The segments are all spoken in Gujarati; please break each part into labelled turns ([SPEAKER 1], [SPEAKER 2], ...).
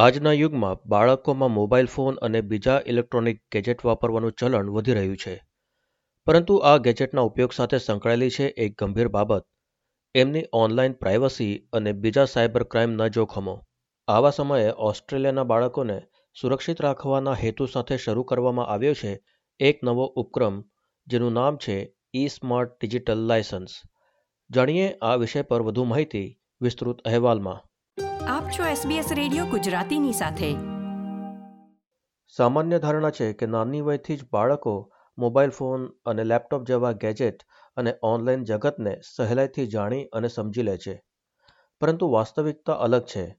[SPEAKER 1] આજના યુગમાં બાળકોમાં મોબાઈલ ફોન અને બીજા ઇલેક્ટ્રોનિક ગેજેટ વાપરવાનું ચલણ વધી રહ્યું છે. પરંતુ આ ગેજેટના ઉપયોગ સાથે સંકળાયેલી છે એક ગંભીર બાબત, એમની ઓનલાઈન પ્રાઇવસી અને બીજા સાયબર ક્રાઇમના જોખમો. આવા સમયે ઓસ્ટ્રેલિયાના બાળકોને સુરક્ષિત રાખવાના હેતુ સાથે શરૂ કરવામાં આવ્યો છે એક નવો ઉપક્રમ, જેનું નામ છે ઈ સ્માર્ટ ડિજિટલ લાયસન્સ. જાણીએ આ વિષય પર વધુ માહિતી વિસ્તૃત અહેવાલમાં.
[SPEAKER 2] આપ છો SBS રેડિયો ગુજરાતીની સાથે.
[SPEAKER 1] સામાન્ય ધારણા છે કે નાની વયથી જ બાળકો મોબાઈલ ફોન અને લેપટોપ જેવા ગેજેટ અને ઓનલાઈન જગતને સહેલાઈથી જાણી અને સમજી લે છે. પરંતુ વાસ્તવિકતા અલગ છે.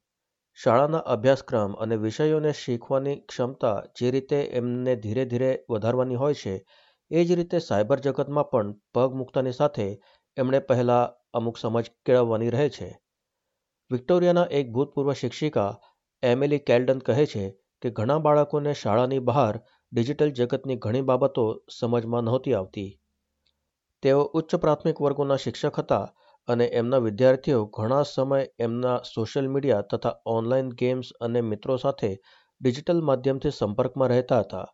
[SPEAKER 1] શાળાના અભ્યાસક્રમ અને વિષયોને શીખવાની ક્ષમતા જે રીતે એમને ધીરે ધીરે વધારવાની હોય છે, એ જ રીતે સાયબર જગતમાં પણ પગ મૂકતાની સાથે એમણે પહેલા અમુક સમજ કેળવવાની રહે છે. વિક્ટોરિયાના એક ભૂતપૂર્વ શિક્ષિકા, એમિલી કેલ્ડન કહે છે કે, ઘણા બાળકોને શાળાની બહાર ડિજિટલ જગતની ઘણી બાબતો સમજમાં નહોતી આવતી. તેઓ ઉચ્ચ પ્રાથમિક વર્ગોના શિક્ષક હતા અને એમના વિદ્યાર્થીઓ ઘણા સમય એમના સોશિયલ મીડિયા તથા ઓનલાઈન ગેમ્સ અને મિત્રો સાથે ડિજિટલ માધ્યમથી સંપર્કમાં રહેતા હતા.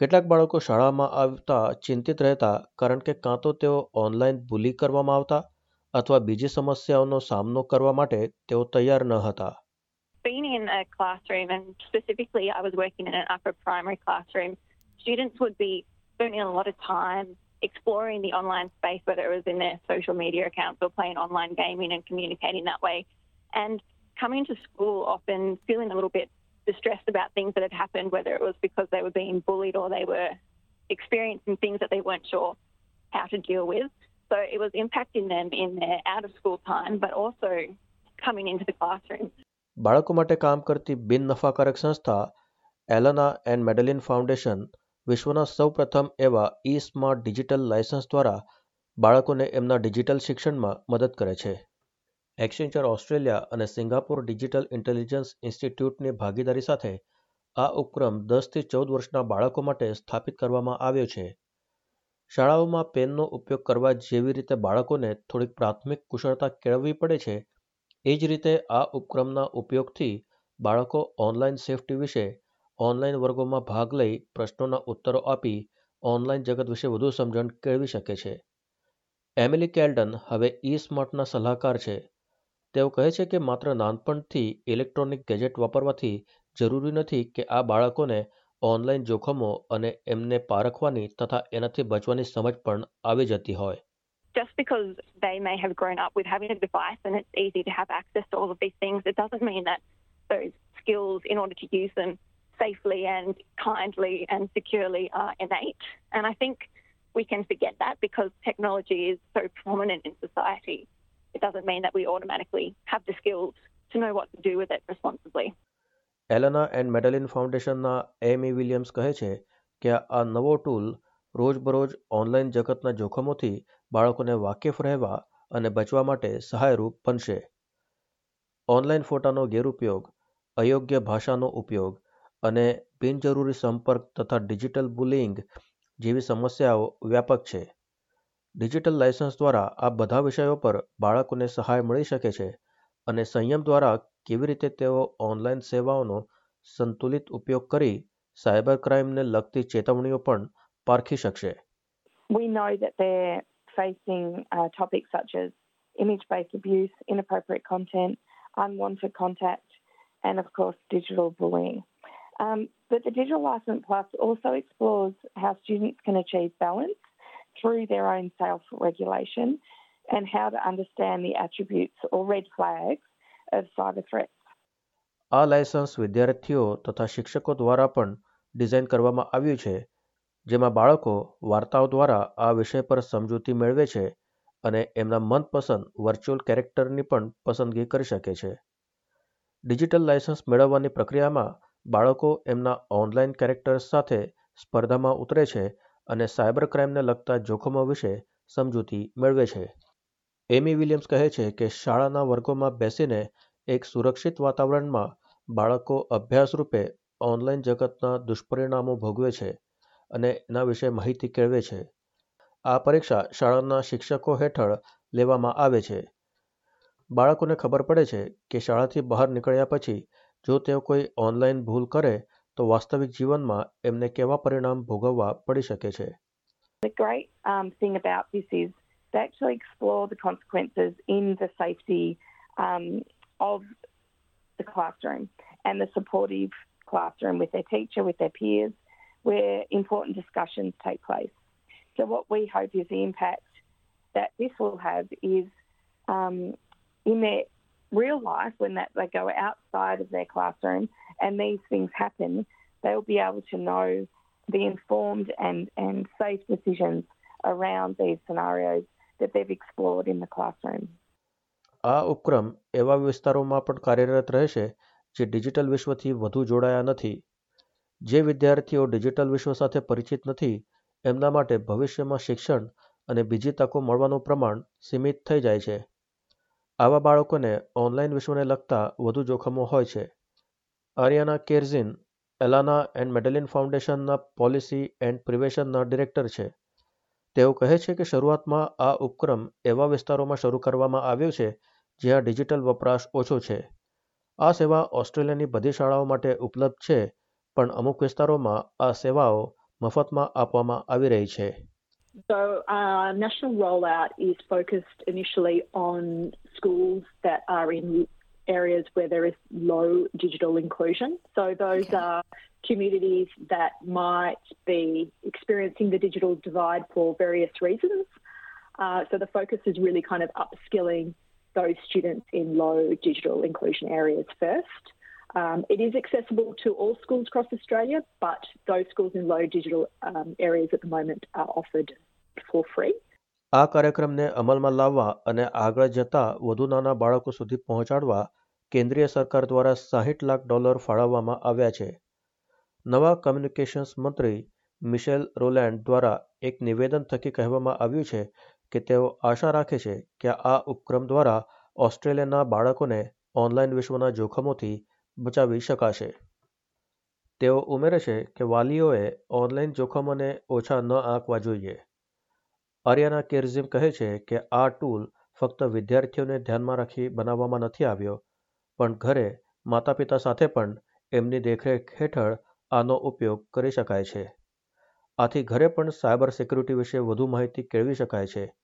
[SPEAKER 1] કેટલાક બાળકો શાળામાં આવતા ચિંતિત રહેતા કારણ કે કાં તો તેઓ ઓનલાઈન બુલી કરવામાં આવતા અથવા બીજી સમસ્યાઓનો સામનો કરવા માટે તેઓ તૈયાર ન હતા
[SPEAKER 3] Being in a classroom, and specifically I was working in an upper primary classroom, students would be spending a lot of time exploring the online space, whether it was in their social media accounts or playing online gaming and communicating that way. And coming to school often feeling a little bit distressed about things that had happened, whether it was because they were being bullied or they were experiencing things that they weren't sure how to deal with. So it was impacting them in their out of school time, but also coming into the classroom.
[SPEAKER 1] બાળકો માટે કામ કરતી બિન નફાકારક સંસ્થા એલના એન્ડ મેડલિન ફાઉન્ડેશન વિશ્વના સૌપ્રથમ એવા ઈ સ્માર્ટ ડિજિટલ લાયસન્સ દ્વારા બાળકોને એમના ડિજિટલ શિક્ષણમાં મદદ કરે છે એક્સચેન્જર ઓસ્ટ્રેલિયા અને સિંગાપોર ડિજિટલ ઇન્ટેલિજન્સ ઇન્સ્ટિટ્યૂટની ભાગીદારી સાથે આ ઉપક્રમ દસથી ચૌદ વર્ષના બાળકો માટે સ્થાપિત કરવામાં આવ્યો છે શાળાઓમાં પેનનો ઉપયોગ કરવા જેવી રીતે બાળકોને થોડીક પ્રાથમિક કુશળતા કેળવવી પડે છે, એ જ રીતે આ ઉપક્રમના ઉપયોગથી બાળકો ઓનલાઈન સેફટી વિશે ઓનલાઈન વર્ગોમાં ભાગ લઈ પ્રશ્નોના ઉત્તરો આપી ઓનલાઈન જગત વિશે વધુ સમજણ કેળવી શકે છે. એમિલી કેલ્ડન હવે ઈ સ્માર્ટના સલાહકાર છે. તેઓ કહે છે કે માત્ર નાનપણથી ઇલેક્ટ્રોનિક ગેજેટ વાપરવાથી જરૂરી નથી કે આ બાળકોને ઓનલાઈન જોખમો અને એમને પારખવાની તથા એનાથી બચવાની સમજ પણ આવી જતી હોય
[SPEAKER 3] Just because they may have grown up with having a device and it's easy to have access to all of these things, it doesn't mean that those skills, in order to use them safely and kindly and securely, are innate. And I think we can forget that because technology is so prominent in society. It doesn't mean that we automatically have the skills to know what to do with it responsibly.
[SPEAKER 1] Alannah and Madeline ફાઉન્ડેશનના એમી વિલિયમ્સ કહે છે કે આ નવો ટૂલ રોજબરોજ ઓનલાઈન જગતના જોખમોથી બાળકોને વાકેફ રહેવા અને બચવા માટે સહાયરૂપ બનશે. ઓનલાઈન ફોટાનો ગેરઉપયોગ, અયોગ્ય ભાષાનો ઉપયોગ અને બિનજરૂરી સંપર્ક તથા ડિજિટલ બુલિંગ જેવી સમસ્યાઓ વ્યાપક છે. ડિજિટલ લાયસન્સ દ્વારા આ બધા વિષયો પર બાળકોને સહાય મળી શકે છે અને સંયમ દ્વારા કેવી રીતે તેઓ ઓનલાઈન સેવાઓનો સંતુલિત ઉપયોગ કરી સાયબર ક્રાઇમને લગતી ચેતવણીઓ પણ પારખી શકશે
[SPEAKER 4] We know that they're facing uh, topics such as image based abuse, inappropriate content, unwanted contact, and of course, digital bullying. Um, but the Digital License Plus also explores how students can achieve balance through their own self regulation and how to understand the attributes or red flags of cyber threats.
[SPEAKER 1] આ લાયસન્સ વિદ્યાર્થીઓ તથા શિક્ષકો દ્વારા પણ ડિઝાઇન કરવામાં આવ્યું છે, જેમાં બાળકો વાર્તાઓ દ્વારા આ વિષય પર સમજૂતી મેળવે છે અને એમના મનપસંદ વર્ચ્યુઅલ કેરેક્ટરની પણ પસંદગી કરી શકે છે ડિજિટલ લાયસન્સ મેળવવાની પ્રક્રિયામાં બાળકો એમના ઓનલાઈન કેરેક્ટર્સ સાથે સ્પર્ધામાં ઉતરે છે અને સાયબર ક્રાઇમને લગતા જોખમો વિશે સમજૂતી મેળવે છે એમી વિલિયમ્સ કહે છે કે શાળાના વર્ગોમાં બેસીને એક સુરક્ષિત વાતાવરણમાં બાળકો અભ્યાસ રૂપે ઓનલાઈન જગતના દુષ્પરિણામો ભોગવે છે અને એના વિશે માહિતી કેળવે છે. આ પરીક્ષા શાળાના શિક્ષકો હેઠળ લેવામાં આવે છે. બાળકોને ખબર પડે છે કે શાળાથી બહાર નીકળ્યા પછી જો તેઓ કોઈ ઓનલાઈન ભૂલ કરે તો વાસ્તવિક જીવનમાં એમને કેવા પરિણામ ભોગવવા પડી શકે છે?
[SPEAKER 4] The great um, thing about this is they actually explore the consequences in the safety um, of the classroom and the supportive classroom with their teacher, with their peers, where important discussions take place. So, what we hope is the impact that this will have is um, in their real life when that they go outside of their classroom and these things happen, they'll be able to know the informed and, and safe decisions around these scenarios that they've explored in the classroom.
[SPEAKER 1] આ ઉપક્રમ એવા વિસ્તારોમાં પણ કાર્યરત રહેશે જે ડિજિટલ વિશ્વથી વધુ જોડાયા નથી. જે વિદ્યાર્થીઓ ડિજિટલ વિશ્વ સાથે પરિચિત નથી, એમના માટે ભવિષ્યમાં શિક્ષણ અને બીજી તકો મળવાનું પ્રમાણ સીમિત થઈ જાય છે. આવા બાળકોને ઓનલાઈન વિશ્વને લગતા વધુ જોખમો હોય છે. આરિયાના કેર્ઝિન, એલાના એન્ડ મેડેલિન ફાઉન્ડેશનના પોલિસી એન્ડ પ્રિવેશનના ડિરેક્ટર છે. તેઓ કહે છે કે શરૂઆતમાં આ ઉપક્રમ એવા વિસ્તારોમાં શરૂ કરવામાં આવ્યો છે જ્યાં ડિજિટલ વપરાશ ઓછો છે આ સેવા ઓસ્ટ્રેલિયાની બધી શાળાઓ માટે ઉપલબ્ધ છે પણ અમુક વિસ્તારોમાં આ સેવાઓ મફતમાં આપવામાં આવી રહી છે
[SPEAKER 5] So our national rollout is focused initially on schools that are in areas where there is low digital inclusion. So those
[SPEAKER 2] Okay.
[SPEAKER 5] are communities that might be experiencing the digital divide for various reasons. Uh, so the focus is really kind of upskilling those students in low digital inclusion areas first. Um, it is accessible to all schools across Australia, but those schools in low digital um, areas at the moment are offered for free.
[SPEAKER 1] આ કાર્યક્રમને અમલમાં લાવવા અને આગળ જતા વધુ નાના બાળકો સુધી પહોંચાડવા કેન્દ્રીય સરકાર દ્વારા સાહીઠ લાખ ડોલર ફાળવવામાં આવ્યા છે નવા કમ્યુનિકેશન્સ મંત્રી મિશેલ રોલેન્ડ દ્વારા એક નિવેદન થકી કહેવામાં આવ્યું છે કે તેઓ આશા રાખે છે કે આ ઉપક્રમ દ્વારા ઓસ્ટ્રેલિયાના બાળકોને ઓનલાઈન વિશ્વના જોખમોથી બચાવી શકાશે. તેઓ ઉમેરે છે કે વાલીઓએ ઓનલાઈન જોખમોને ઓછા ન આંકવા જોઈએ. આર્યાના કેર્ઝિમ કહે છે કે આ ટૂલ ફક્ત વિદ્યાર્થીઓને ધ્યાનમાં રાખી બનાવવામાં નથી આવ્યો, પણ ઘરે માતા પિતા સાથે પણ એમની દેખરેખ હેઠળ આનો ઉપયોગ કરી શકાય છે. આથી ઘરે પણ સાયબર સિક્યુરિટી વિશે વધુ માહિતી કેળવી શકાય છે.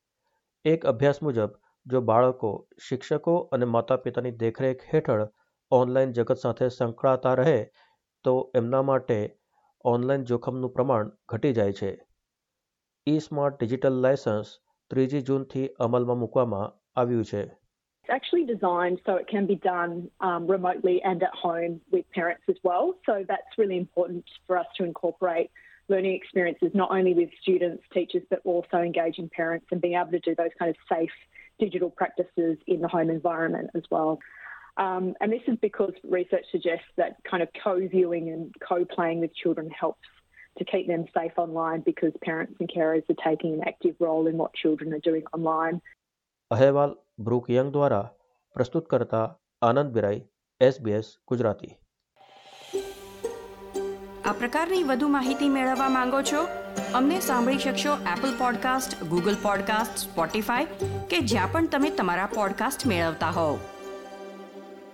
[SPEAKER 1] એક અભ્યાસ મુજબ, જો બાળકો, શિક્ષકો અને માતા પિતાની દેખરેખ હેઠળ ઓનલાઈન જગત સાથે સંકળાતા રહે, તો એમના માટે ઓનલાઈન જોખમનું પ્રમાણ ઘટી જાય છે. ઈ સ્માર્ટ ડિજિટલ લાયસન્સ ત્રીજી જૂનથી અમલમાં મૂકવામાં આવ્યું છે.
[SPEAKER 5] It's actually designed so it can be done um, remotely and at home with parents as well. So that's really important for us to incorporate learning experiences not only with students, teachers, but also engaging parents and being able to do those kind of safe digital practices in the home environment as well. Um, and this is because research suggests that kind of co viewing and co playing with children helps to keep them safe online because parents and carers are taking an active role in what children are doing online.
[SPEAKER 1] Brooke Young દ્વારા પ્રસ્તુત કરતા આનંદ બિરાઈ, એસબીએસ ગુજરાતી.
[SPEAKER 2] આ પ્રકારની વધુ માહિતી મેળવવા માંગો છો? અમને સાંભળી શકશો Apple podcast Google podcast Spotify કે જ્યાં પણ તમે તમારા પોડકાસ્ટ મેળવતા હોવ.